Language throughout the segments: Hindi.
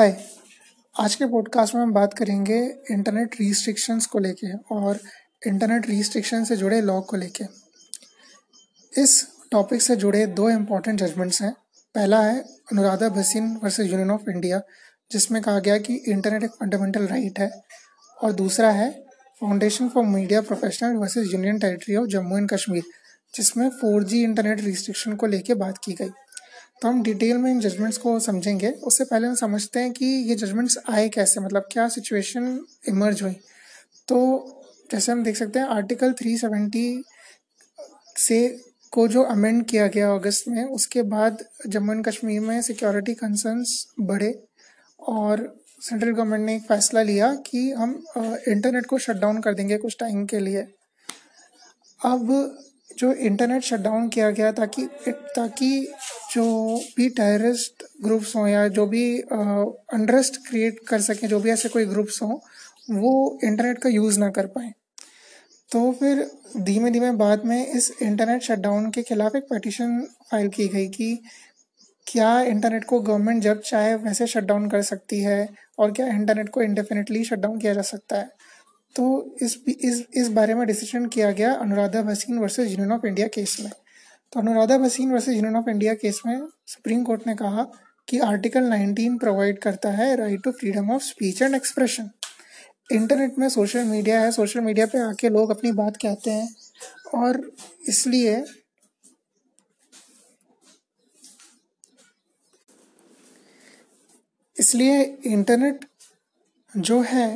हाय आज के पॉडकास्ट में हम बात करेंगे इंटरनेट रिस्ट्रिक्शंस को लेके और इंटरनेट रिस्ट्रिक्शन से जुड़े लॉ को लेके। इस टॉपिक से जुड़े दो इंपॉर्टेंट जजमेंट्स हैं। पहला है Anuradha Bhasin versus union of India जिसमें कहा गया कि इंटरनेट एक फंडामेंटल राइट है। और दूसरा है foundation for media professional versus union territory of Jammu and Kashmir जिसमें 4G इंटरनेट रिस्ट्रिक्शन को लेके बात की गई। तो हम डिटेल में इन जजमेंट्स को समझेंगे। उससे पहले हम समझते हैं कि ये जजमेंट्स आए कैसे मतलब क्या सिचुएशन इमर्ज हुई। तो जैसे हम देख सकते हैं आर्टिकल 370 से को जो अमेंड किया गया अगस्त में, उसके बाद जम्मू एंड कश्मीर में सिक्योरिटी कंसर्न्स बढ़े और सेंट्रल गवर्नमेंट ने एक फ़ैसला लिया कि हम इंटरनेट को शट डाउन कर देंगे कुछ टाइम के लिए। अब जो इंटरनेट शट डाउन किया गया ताकि ताकि जो भी टेररिस्ट ग्रुप्स हों या जो भी अनरेस्ट क्रिएट कर सकें, जो भी ऐसे कोई ग्रुप्स हों, वो इंटरनेट का यूज़ ना कर पाएँ। तो फिर धीमे धीमे बाद में इस इंटरनेट शटडाउन के खिलाफ एक पटिशन फ़ाइल की गई कि क्या इंटरनेट को गवर्नमेंट जब चाहे वैसे शट डाउन कर सकती है और क्या इंटरनेट को इंडेफिनेटली शट डाउन किया जा सकता है। तो इस इस इस बारे में डिसीज़न किया गया Anuradha Bhasin versus union of India case में। तो Anuradha Bhasin versus union of India case में सुप्रीम कोर्ट ने कहा कि आर्टिकल 19 प्रोवाइड करता है right to freedom of speech and expression internet में सोशल मीडिया है सोशल मीडिया पे आके लोग अपनी बात कहते हैं और इसलिए इसलिए इंटरनेट जो है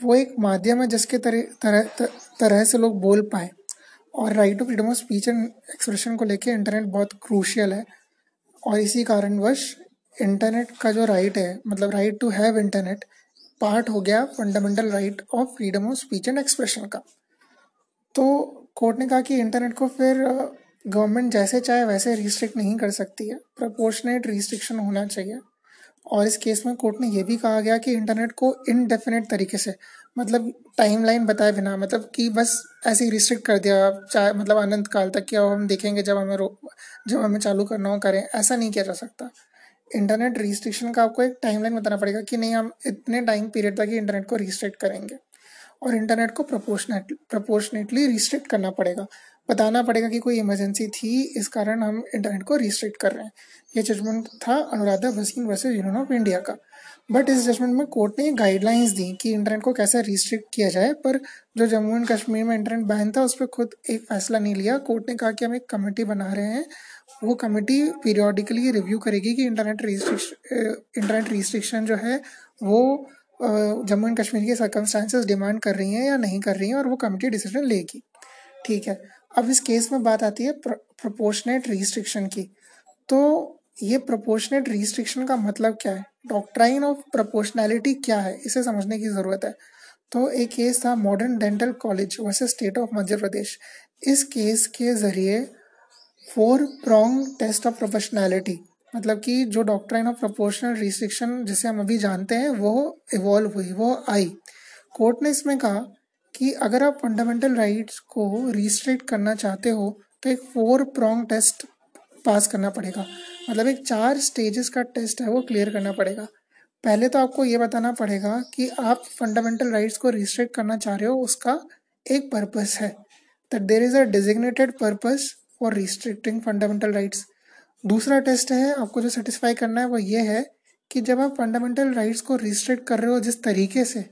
वो एक माध्यम है जिसके तरह तरह तरह से लोग बोल पाए। और right to freedom of speech and expression को लेके इंटरनेट बहुत क्रूशियल है। और इसी कारणवश इंटरनेट का जो राइट है मतलब right to have internet part हो गया fundamental right of freedom of speech and expression का। तो कोर्ट ने कहा कि इंटरनेट को फिर गवर्नमेंट जैसे चाहे वैसे रिस्ट्रिक्ट नहीं कर सकती है। प्रपोर्शनेट रिस्ट्रिक्शन होना चाहिए। और इस केस में कोर्ट ने यह भी कहा गया कि इंटरनेट को इनडेफिनेट तरीके से मतलब टाइमलाइन बताए बिना मतलब कि बस ऐसे ही रिस्ट्रिक्ट कर दिया, चाहे मतलब अनंत काल तक कि अब हम देखेंगे जब हमें जब हमें चालू करना हो करें, ऐसा नहीं किया जा सकता। इंटरनेट रिस्ट्रिक्शन का आपको एक टाइमलाइन बताना पड़ेगा कि नहीं, हम इतने टाइम पीरियड तक ही इंटरनेट को रिस्ट्रिक्ट करेंगे। और इंटरनेट को प्रपोर्शनेट प्रपोर्शनेटली रिस्ट्रिक्ट करना पड़ेगा। बताना पड़ेगा कि कोई इमरजेंसी थी, इस कारण हम इंटरनेट को रिस्ट्रिक्ट कर रहे हैं। ये जजमेंट था Anuradha Bhasin versus union of India का। बट इस जजमेंट में कोर्ट ने गाइडलाइंस दी कि इंटरनेट को कैसे रिस्ट्रिक्ट किया जाए, पर जो जम्मू एंड कश्मीर में इंटरनेट बैन था, उस पर खुद एक फैसला नहीं लिया। कोर्ट ने कहा कि हम एक कमेटी बना रहे हैं। वो कमेटी पीरियोडिकली रिव्यू करेगी कि इंटरनेट रिस्ट्रिक्शन इंटरनेट रिस्ट्रिक्शन जो है, वो जम्मू एंड कश्मीर के सर्कमस्टांसेस डिमांड कर रही हैं या नहीं कर रही हैं, और वो कमेटी डिसीज़न लेगी। ठीक है। अब इस केस में बात आती है प्रोपोर्शनेट रिस्ट्रिक्शन की। तो ये प्रोपोर्शनेट रिस्ट्रिक्शन का मतलब क्या है? डॉक्ट्राइन ऑफ़ प्रोपोर्शनैलिटी क्या है? इसे समझने की ज़रूरत है। तो एक केस था modern dental college versus state of Madhya Pradesh इस केस के ज़रिए four prong test of professionality मतलब कि जो डॉक्ट्राइन ऑफ़ प्रोपोर्शनल रिस्ट्रिक्शन जिसे हम अभी जानते हैं, वो इवॉल्व हुई, वो आई। कोर्ट ने इसमें कहा कि अगर आप फंडामेंटल राइट्स को रिस्ट्रिक्ट करना चाहते हो तो एक फोर प्रॉन्ग टेस्ट पास करना पड़ेगा। मतलब एक चार स्टेजेस का टेस्ट है, वो क्लियर करना पड़ेगा। पहले तो आपको ये बताना पड़ेगा कि आप फंडामेंटल राइट्स को रिस्ट्रिक्ट करना चाह रहे हो, उसका एक पर्पस है। That there is a designated purpose for restricting fundamental rights दूसरा टेस्ट है, आपको जो सेटिस्फाई करना है, वो ये है कि जब आप फंडामेंटल राइट्स को रिस्ट्रिक्ट कर रहे हो जिस तरीके से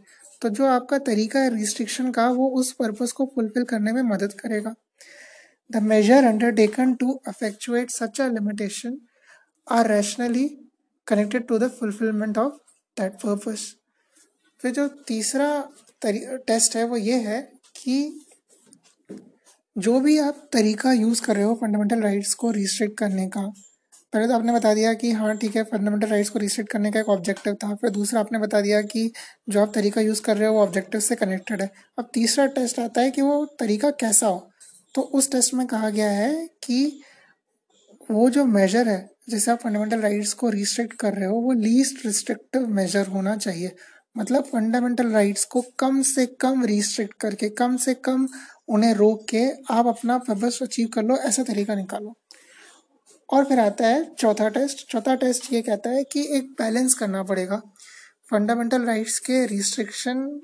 तो जो आपका तरीका है रिस्ट्रिक्शन का, वो उस पर्पस को फुलफिल करने में मदद करेगा। The measure undertaken to effectuate such a limitation are rationally connected to the fulfilment of that purpose फिर जो तीसरा टेस्ट है वो ये है कि जो भी आप तरीका यूज़ कर रहे हो फंडामेंटल राइट्स को रिस्ट्रिक्ट करने का, पहले तो आपने बता दिया कि हाँ ठीक है फंडामेंटल राइट्स को रिस्ट्रिक्ट करने का एक ऑब्जेक्टिव था, फिर दूसरा आपने बता दिया कि जो आप तरीका यूज़ कर रहे हो वो ऑब्जेक्टिव से कनेक्टेड है। अब तीसरा टेस्ट आता है कि वो तरीका कैसा हो। तो उस टेस्ट में कहा गया है कि वो जो मेजर है, जैसे आप फंडामेंटल राइट्स को रिस्ट्रिक्ट कर रहे हो, वो लीस्ट रिस्ट्रिक्टिव मेजर होना चाहिए। मतलब फंडामेंटल राइट्स को कम से कम रिस्ट्रिक्ट करके, कम से कम उन्हें रोक के आप अपना पर्पस अचीव कर लो, ऐसा तरीका निकालो। और फिर आता है चौथा टेस्ट चौथा टेस्ट ये कहता है कि एक बैलेंस करना पड़ेगा। फंडामेंटल राइट्स के रिस्ट्रिक्शन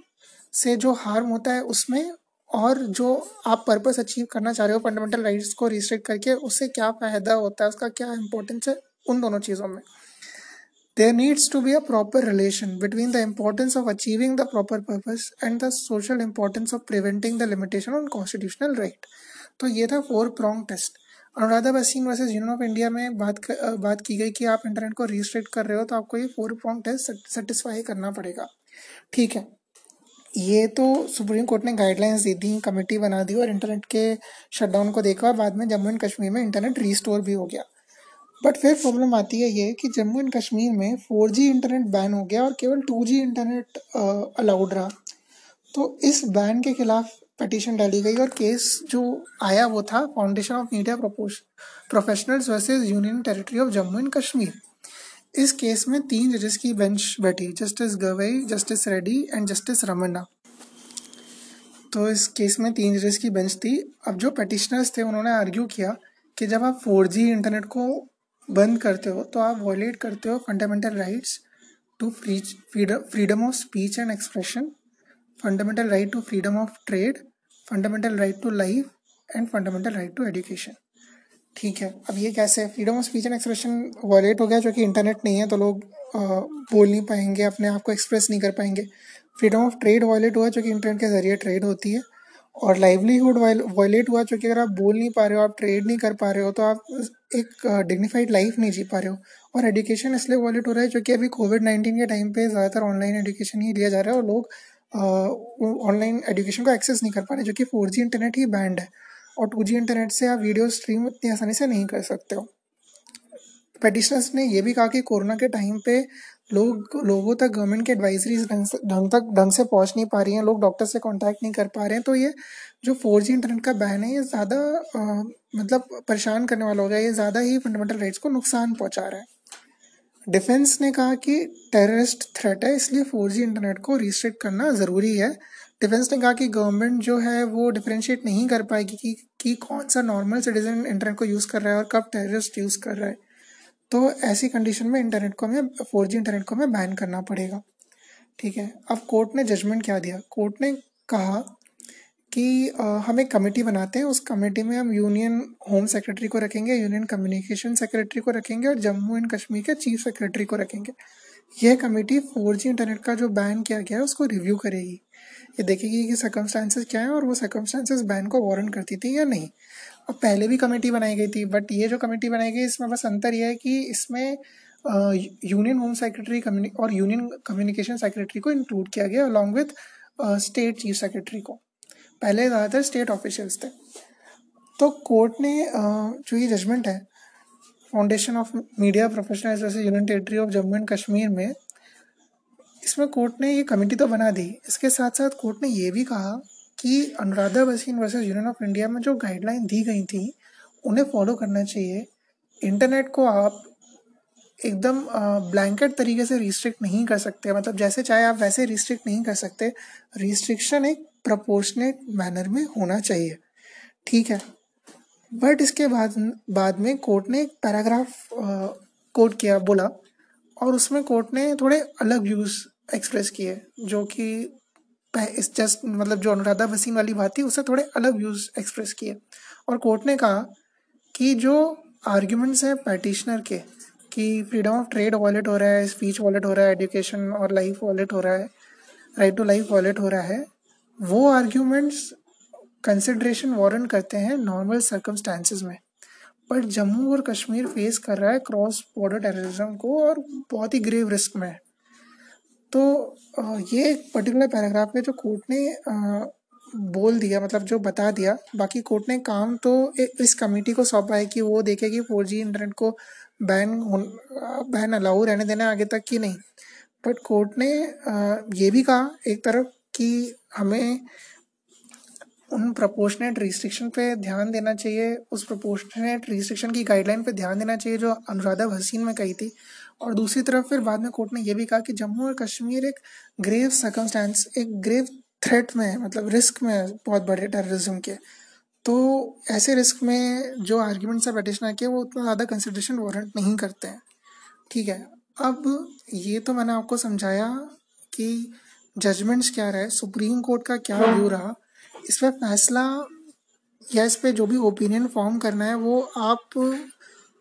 से जो हार्म होता है, उसमें और जो आप पर्पस अचीव करना चाह रहे हो फंडामेंटल राइट्स को रिस्ट्रिक्ट करके उससे क्या फ़ायदा होता है? उसका क्या इंपॉर्टेंस है? उन दोनों चीज़ों में। There needs to be a proper relation between the importance of achieving the proper purpose and the social importance of preventing the limitation on constitutional right. तो ये था फोर प्रॉन्ग टेस्ट अनुराधा बसीन वर्सेज यूनियन ऑफ़ इंडिया में बात कर, बात की गई कि आप इंटरनेट को रिस्ट्रिक्ट कर रहे हो तो आपको ये फोर प्रॉन्ग टेस्ट सेटिस्फाई करना पड़ेगा। ठीक है। ये तो सुप्रीम कोर्ट ने गाइडलाइंस दे दी कमेटी बना दी और इंटरनेट के शटडाउन को देखा और बाद में जम्मू एंड कश्मीर में इंटरनेट रीस्टोर भी हो गया। बट फिर प्रॉब्लम आती है ये कि जम्मू एंड कश्मीर में फोर इंटरनेट बैन हो गया और केवल टू इंटरनेट अलाउड रहा। तो इस बैन के खिलाफ पटिशन डाली गई और केस जो आया वो था foundation of media professionals versus union territory of Jammu and Kashmir इस केस में तीन जजेस की बेंच बैठी, justice Gavai, justice Reddy and justice Ramana. तो इस केस में तीन जजेस की बेंच थी। अब जो पटिशनर्स थे, उन्होंने आर्ग्यू किया कि जब आप फोर इंटरनेट को बंद करते हो तो आप वॉलेट करते हो fundamental rights to freedom of speech and expression fundamental right to freedom of trade fundamental right to life and fundamental right to education ठीक है। अब ये कैसे? Freedom of speech and expression violate हो गया, जो कि इंटरनेट नहीं है तो लोग बोल नहीं पाएँगे, अपने आप को एक्सप्रेस नहीं कर पाएँगे। फ्रीडम ऑफ़ ट्रेड वॉलेट हुआ, जो कि इंटरनेट के ज़रिए ट्रेड होती है, और लाइवलीहुड वॉलेट हुआ चूँकि अगर आप बोल नहीं पा रहे हो, आप ट्रेड नहीं कर पा रहे हो तो आप एक डिग्निफाइड लाइफ नहीं जी पा रहे हो। और एजुकेशन इसलिए वॉलेट हो रहा है, क्योंकि अभी कोविड नाइन्टीन के टाइम पे ज़्यादातर ऑनलाइन एजुकेशन ही लिया जा रहा है, और लोग ऑनलाइन एजुकेशन को एक्सेस नहीं कर पा रहे, जो कि फोर जी इंटरनेट ही बैंड है। और टू इंटरनेट से आप वीडियो स्ट्रीम इतनी आसानी से नहीं कर सकते हो। पेटिशनर्स ने यह भी कहा कि कोरोना के टाइम पे लोग, लोगों तक गवर्नमेंट की एडवाइजरीज ढंग तक, ढंग से पहुँच नहीं पा रही हैं, लोग डॉक्टर से कांटेक्ट नहीं कर पा रहे हैं। तो ये जो फोर जी इंटरनेट का बैन है, ये ज़्यादा मतलब परेशान करने वाला हो गया ये ज़्यादा ही फंडामेंटल राइट्स को नुकसान पहुँचा रहा है। डिफेंस ने कहा कि टेररिस्ट थ्रेट है, इसलिए फोर जी इंटरनेट को रिस्ट्रिक्ट करना ज़रूरी है। डिफेंस ने कहा कि गवर्नमेंट जो है वो डिफ्रेंशिएट नहीं कर पाएगी कि, कि कौन सा नॉर्मल सिटीजन इंटरनेट को यूज़ कर रहा है और कब टेररिस्ट यूज़ कर रहा है। तो ऐसी कंडीशन में इंटरनेट को हमें फोर इंटरनेट को हमें बैन करना पड़ेगा। ठीक है? अब कोर्ट ने जजमेंट क्या दिया? कोर्ट ने कहा कि हम एक कमेटी बनाते हैं। उस कमेटी में हम यूनियन होम सेक्रेटरी को रखेंगे यूनियन कम्युनिकेशन सेक्रेटरी को रखेंगे और जम्मू एंड कश्मीर के चीफ सेक्रेटरी को रखेंगे। यह कमेटी फोर इंटरनेट का जो बैन किया गया है उसको रिव्यू करेगी। ये देखेगी कि सर्कमस्टांसेस क्या हैं और वो सर्कमस्टांसेस बैन को वारंट करती थी या नहीं? और पहले भी कमेटी बनाई गई थी बट ये जो कमेटी बनाई गई, इसमें बस अंतर यह है कि इसमें यूनियन होम सेक्रेटरी और यूनियन कम्युनिकेशन सेक्रेटरी को इंक्लूड किया गया along with state chief secretary को। पहले ज़्यादातर स्टेट ऑफिशियल्स थे। तो कोर्ट ने जो ये जजमेंट है फाउंडेशन ऑफ़ मीडिया प्रोफेशनल्स जैसे union territory of Jammu and Kashmir में इसमें कोर्ट ने ये कमेटी तो बना दी। इसके साथ साथ कोर्ट ने ये भी कहा कि अनुराधा बसीन वर्सेस यूनियन ऑफ़ इंडिया में जो गाइडलाइन दी गई थी, उन्हें फॉलो करना चाहिए। इंटरनेट को आप एकदम ब्लैंकेट तरीके से रिस्ट्रिक्ट नहीं कर सकते। मतलब जैसे चाहे आप वैसे रिस्ट्रिक्ट नहीं कर सकते। रिस्ट्रिक्शन एक प्रपोर्शनेट मैनर में होना चाहिए। ठीक है? बट इसके बाद बाद में कोर्ट ने एक पैराग्राफ कोट किया, बोला। और उसमें कोर्ट ने थोड़े अलग व्यूज़ एक्सप्रेस किए जो कि इस जस्ट मतलब जो अनुराधा भसीन वाली बात थी उससे थोड़े अलग व्यूज़ एक्सप्रेस किए और कोर्ट ने कहा कि जो आर्ग्यूमेंट्स हैं पैटिशनर के, कि फ्रीडम ऑफ़ ट्रेड वॉलेट हो रहा है स्पीच वॉलेट हो रहा है एजुकेशन और लाइफ वॉलेट हो रहा है राइट टू लाइफ वॉलेट हो रहा है, वो आर्ग्यूमेंट्स कंसिड्रेशन वारंट करते हैं नॉर्मल सर्कमस्टांसिस में। बट जम्मू और कश्मीर फेस कर रहा है क्रॉस बॉर्डर टेररिज्म को और बहुत ही ग्रेव रिस्क में। है तो ये पर्टिकुलर पैराग्राफ में जो कोर्ट ने बोल दिया मतलब जो बता दिया, बाकी कोर्ट ने काम तो इस कमेटी को सौंपा है कि वो देखे कि फोर जी इंटरनेट को बैन बैन अलाउ रहने देना आगे तक कि नहीं। बट कोर्ट ने ये भी कहा एक तरफ़ कि हमें उन प्रपोर्शनेट रिस्ट्रिक्शन पे ध्यान देना चाहिए, उस प्रपोर्शनेट रिस्ट्रिक्शन की गाइडलाइन पे ध्यान देना चाहिए जो अनुराधा भसीन में कही थी। और दूसरी तरफ़ फिर बाद में कोर्ट ने यह भी कहा कि जम्मू और कश्मीर एक ग्रेव सर्कमस्टांस एक ग्रेव थ्रेट में मतलब रिस्क में बहुत बड़े टेररिज्म के। तो ऐसे रिस्क में जो आर्ग्यूमेंट्स है पेटिशनर के वो उतना ज़्यादा कंसिड्रेशन वारंट नहीं करते हैं। ठीक है अब ये तो मैंने आपको समझाया कि जजमेंट्स क्या रहे सुप्रीम कोर्ट का क्या व्यू रहा इस पर फैसला या इस पर जो भी ओपिनियन फॉर्म करना है वो आप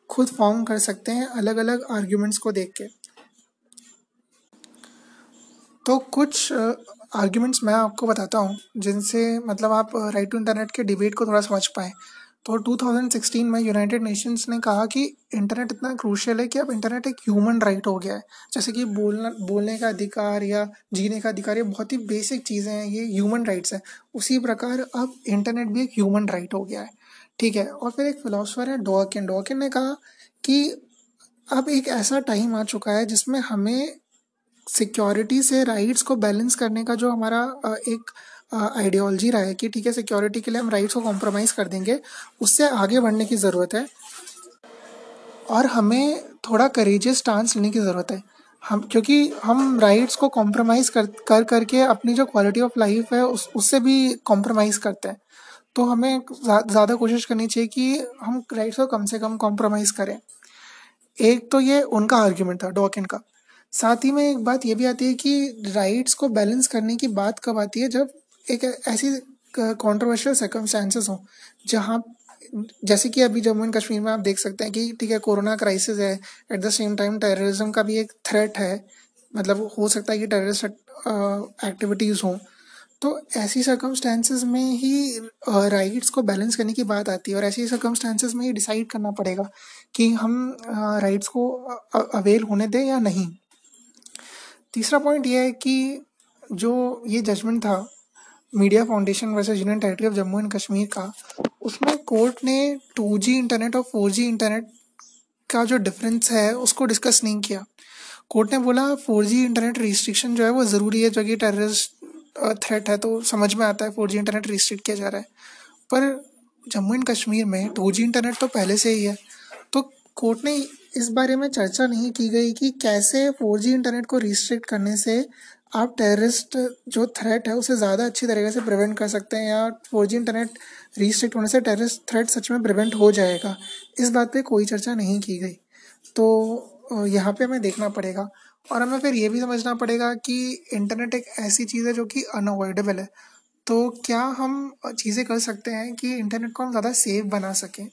खुद फॉर्म कर सकते हैं अलग अलग आर्ग्यूमेंट्स को देख के। तो कुछ आर्ग्यूमेंट्स मैं आपको बताता हूँ, जिनसे मतलब आप राइट टू इंटरनेट के डिबेट को थोड़ा समझ पाएँ। तो 2016 में यूनाइटेड नेशंस ने कहा कि इंटरनेट इतना क्रूशियल है कि अब इंटरनेट एक ह्यूमन राइट हो गया है। जैसे कि बोलना, बोलने का अधिकार या जीने का अधिकार, ये बहुत ही बेसिक चीज़ें हैं, ये ह्यूमन राइट्स हैं। उसी प्रकार अब इंटरनेट भी एक ह्यूमन राइट हो गया है। ठीक है, और फिर एक फिलोसफर है डॉकिन डॉकिन ने कहा कि अब एक ऐसा टाइम आ चुका है जिसमें हमें सिक्योरिटी से राइट्स को बैलेंस करने का जो हमारा एक आइडियोलॉजी रहा है कि ठीक है सिक्योरिटी के लिए हम राइट्स को कॉम्प्रोमाइज़ कर देंगे, उससे आगे बढ़ने की ज़रूरत है। और हमें थोड़ा करेजियस स्टांस लेने की ज़रूरत है। हम, क्योंकि हम राइट्स को कॉम्प्रोमाइज़ कर कर, करके अपनी जो क्वालिटी ऑफ़ लाइफ है, उस, उससे भी कॉम्प्रोमाइज़ करते हैं। तो हमें ज़्यादा कोशिश करनी चाहिए कि हम राइट्स को कम से कम कॉम्प्रोमाइज़ करें। एक तो ये उनका आर्ग्यूमेंट था डॉकिन का। साथ ही में एक बात ये भी आती है कि राइट्स को बैलेंस करने की बात कब आती है? जब एक ऐसी कॉन्ट्रोवर्शियल सर्कमस्टांसेस हों, जहाँ जैसे कि अभी जम्मू एंड कश्मीर में आप देख सकते हैं कि, ठीक है, कोरोना क्राइसिस है at the same time terrorism का भी एक थ्रेट है। मतलब हो सकता है कि टेररिस्ट एक्टिविटीज़ हों। तो ऐसी सर्कमस्टांसेस में ही राइट्स को बैलेंस करने की बात आती है और ऐसी सर्कमस्टांसेस में ही डिसाइड करना पड़ेगा कि हम राइट्स को अवेल होने दें या नहीं। तीसरा पॉइंट ये है कि जो ये जजमेंट था media foundation versus union territory of Jammu and Kashmir का, उसमें कोर्ट ने टू इंटरनेट और फोर इंटरनेट का जो डिफरेंस है, उसको डिस्कस नहीं किया। कोर्ट ने बोला फोर इंटरनेट रिस्ट्रिक्शन जो है वो ज़रूरी है, जो कि टेररिस्ट थ्रेट है तो समझ में आता है फोर जी इंटरनेट रिस्ट्रिक्ट किया जा रहा है। पर जम्मू एंड कश्मीर में टू जी इंटरनेट तो पहले से ही है। तो कोर्ट ने इस बारे में चर्चा नहीं की गई कि कैसे फोर जी इंटरनेट को रिस्ट्रिक्ट करने से आप टेररिस्ट जो थ्रेट है, उसे ज़्यादा अच्छी तरीके से प्रिवेंट कर सकते हैं या फोर जी इंटरनेट रिस्ट्रिक्ट होने से टेररिस्ट थ्रेट सच में प्रिवेंट हो जाएगा। इस बात पे कोई चर्चा नहीं की गई। तो यहाँ पे हमें देखना पड़ेगा। और हमें फिर ये भी समझना पड़ेगा कि इंटरनेट एक ऐसी चीज़ है जो कि अनअवॉइडेबल है। तो क्या हम चीज़ें कर सकते हैं कि इंटरनेट को हम ज़्यादा सेफ़ बना सकें?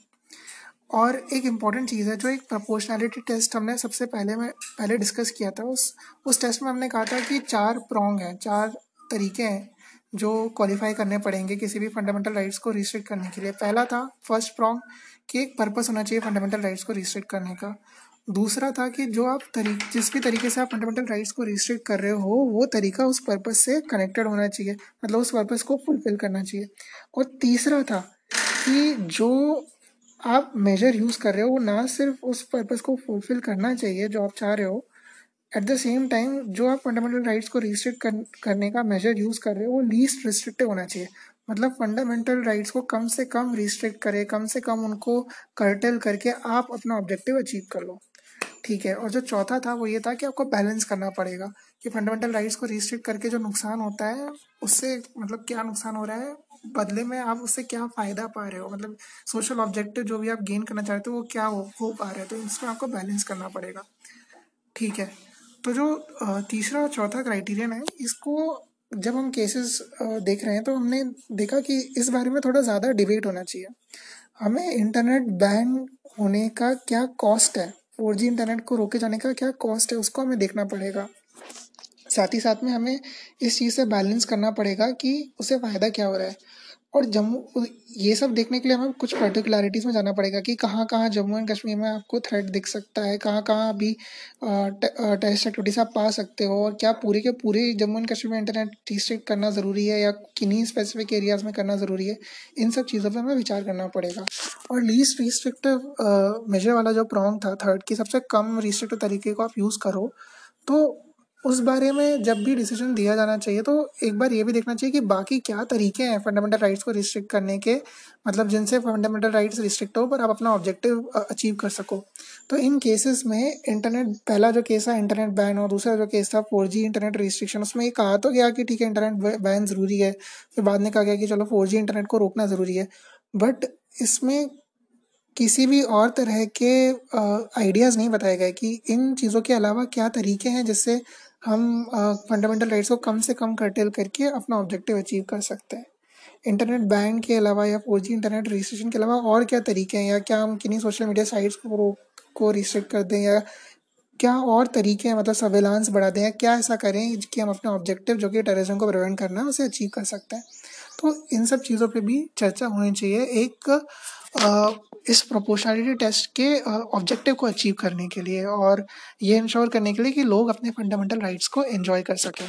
और एक इंपॉर्टेंट चीज़ है, जो एक प्रपोर्शनैलिटी टेस्ट हमने सबसे पहले में, पहले डिस्कस किया था, उस उस टेस्ट में हमने कहा था कि चार प्रोंग हैं, चार तरीके हैं, जो क्वालिफाई करने पड़ेंगे किसी भी फंडामेंटल राइट्स को रिस्ट्रिक्ट करने के लिए। पहला था फ़र्स्ट प्रोंग कि एक पर्पस होना चाहिए फंडामेंटल राइट्स को रिस्ट्रिक्ट करने का। दूसरा था कि जो आप तरीक जिस भी तरीके से आप फंडामेंटल राइट्स को रिस्ट्रिक्ट कर रहे हो वो तरीका उस पर्पस से कनेक्टेड होना चाहिए। मतलब उस पर्पस को फुलफिल करना चाहिए। और तीसरा था कि जो आप मेजर यूज़ कर रहे हो वो ना सिर्फ़ उस पर्पज़ को फुलफिल करना चाहिए जो आप चाह रहे हो। एट द सेम टाइम जो आप फंडामेंटल राइट्स को रिस्ट्रिक्ट कर, करने का मेजर यूज़ कर रहे हो वो लीस्ट रिस्ट्रिक्टिव होना चाहिए। मतलब फंडामेंटल राइट्स को कम से कम रिस्ट्रिक्ट करें कम से कम उनको कर्टेल करके आप अपना ऑब्जेक्टिव अचीव कर लो। ठीक है। और जो चौथा था वो ये था कि आपको बैलेंस करना पड़ेगा कि फंडामेंटल राइट्स को रिस्ट्रिक्ट करके जो नुकसान होता है, उससे मतलब क्या नुकसान हो रहा है, बदले में आप उससे क्या फ़ायदा पा रहे हो? मतलब सोशल ऑब्जेक्टिव जो भी आप गेन करना चाहते हो, वो क्या हो हो पा रहे हो? तो इसमें आपको बैलेंस करना पड़ेगा। ठीक है। तो जो तीसरा चौथा क्राइटेरियन है, इसको जब हम केसेस देख रहे हैं तो हमने देखा कि इस बारे में थोड़ा ज़्यादा डिबेट होना चाहिए। हमें इंटरनेट बैन होने का क्या कॉस्ट है? फोर जी इंटरनेट को रोके जाने का क्या कॉस्ट है, उसको हमें देखना पड़ेगा। साथ ही साथ में हमें इस चीज़ से बैलेंस करना पड़ेगा कि उसे फ़ायदा क्या हो रहा है। और जम्मू, ये सब देखने के लिए हमें कुछ पर्टिकुलरिटीज़ में जाना पड़ेगा कि कहाँ कहाँ जम्मू एंड कश्मीर में आपको थ्रेट दिख सकता है, कहाँ कहाँ अभी टेस्ट एक्टिविटीज़ आप पा सकते हो और क्या पूरे के पूरे जम्मू एंड कश्मीर में इंटरनेट रिस्ट्रिक्ट करना ज़रूरी है या किन्हीं स्पेसिफिक एरियाज़ में करना ज़रूरी है, इन सब चीज़ों पर हमें विचार करना पड़ेगा। और लीस्ट रिस्ट्रिक्टिव मेजर वाला जो प्रॉन्ग था थर्ड की, सबसे कम रिस्ट्रिक्टिव तरीके को आप यूज़ करो तो उस बारे में जब भी डिसीज़न दिया जाना चाहिए तो एक बार ये भी देखना चाहिए कि बाकी क्या तरीके हैं फंडामेंटल राइट्स को रिस्ट्रिक्ट करने के। मतलब जिनसे फंडामेंटल राइट्स रिस्ट्रिक्ट हो, पर आप अपना ऑब्जेक्टिव अचीव कर सको। तो इन केसेस में इंटरनेट पहला जो केस था इंटरनेट बैन और दूसरा जो केस था फोर इंटरनेट रिस्ट्रिक्शन उसमें ये कहा तो गया कि ठीक है इंटरनेट बैन ज़रूरी है। फिर बाद में कहा गया कि चलो फोर इंटरनेट को रोकना ज़रूरी है। बट इसमें किसी भी और तरह के आइडियाज़ नहीं बताए गए कि इन चीज़ों के अलावा क्या तरीके हैं जिससे हम फंडामेंटल राइट्स को कम से कम कर्टेल करके अपना ऑब्जेक्टिव अचीव कर सकते हैं। इंटरनेट बैन के अलावा या फोर इंटरनेट रजिस्ट्रेशन के अलावा और क्या तरीके हैं या क्या हम किन्हीं सोशल मीडिया साइट्स को को रिस्ट्रिक्ट कर दें या क्या और तरीके हैं मतलब सर्वेलांस बढ़ा दें या क्या ऐसा करें कि हम अपने ऑब्जेक्टिव जो कि टेररिज्म को प्रिवेंट करना है उसे अचीव कर सकते हैं? तो इन सब चीज़ों पे भी चर्चा होनी चाहिए। एक इस प्रोपोर्शनलिटी टेस्ट के ऑब्जेक्टिव को अचीव करने के लिए और ये इंश्योर करने के लिए कि लोग अपने फंडामेंटल राइट्स को एंजॉय कर सकें।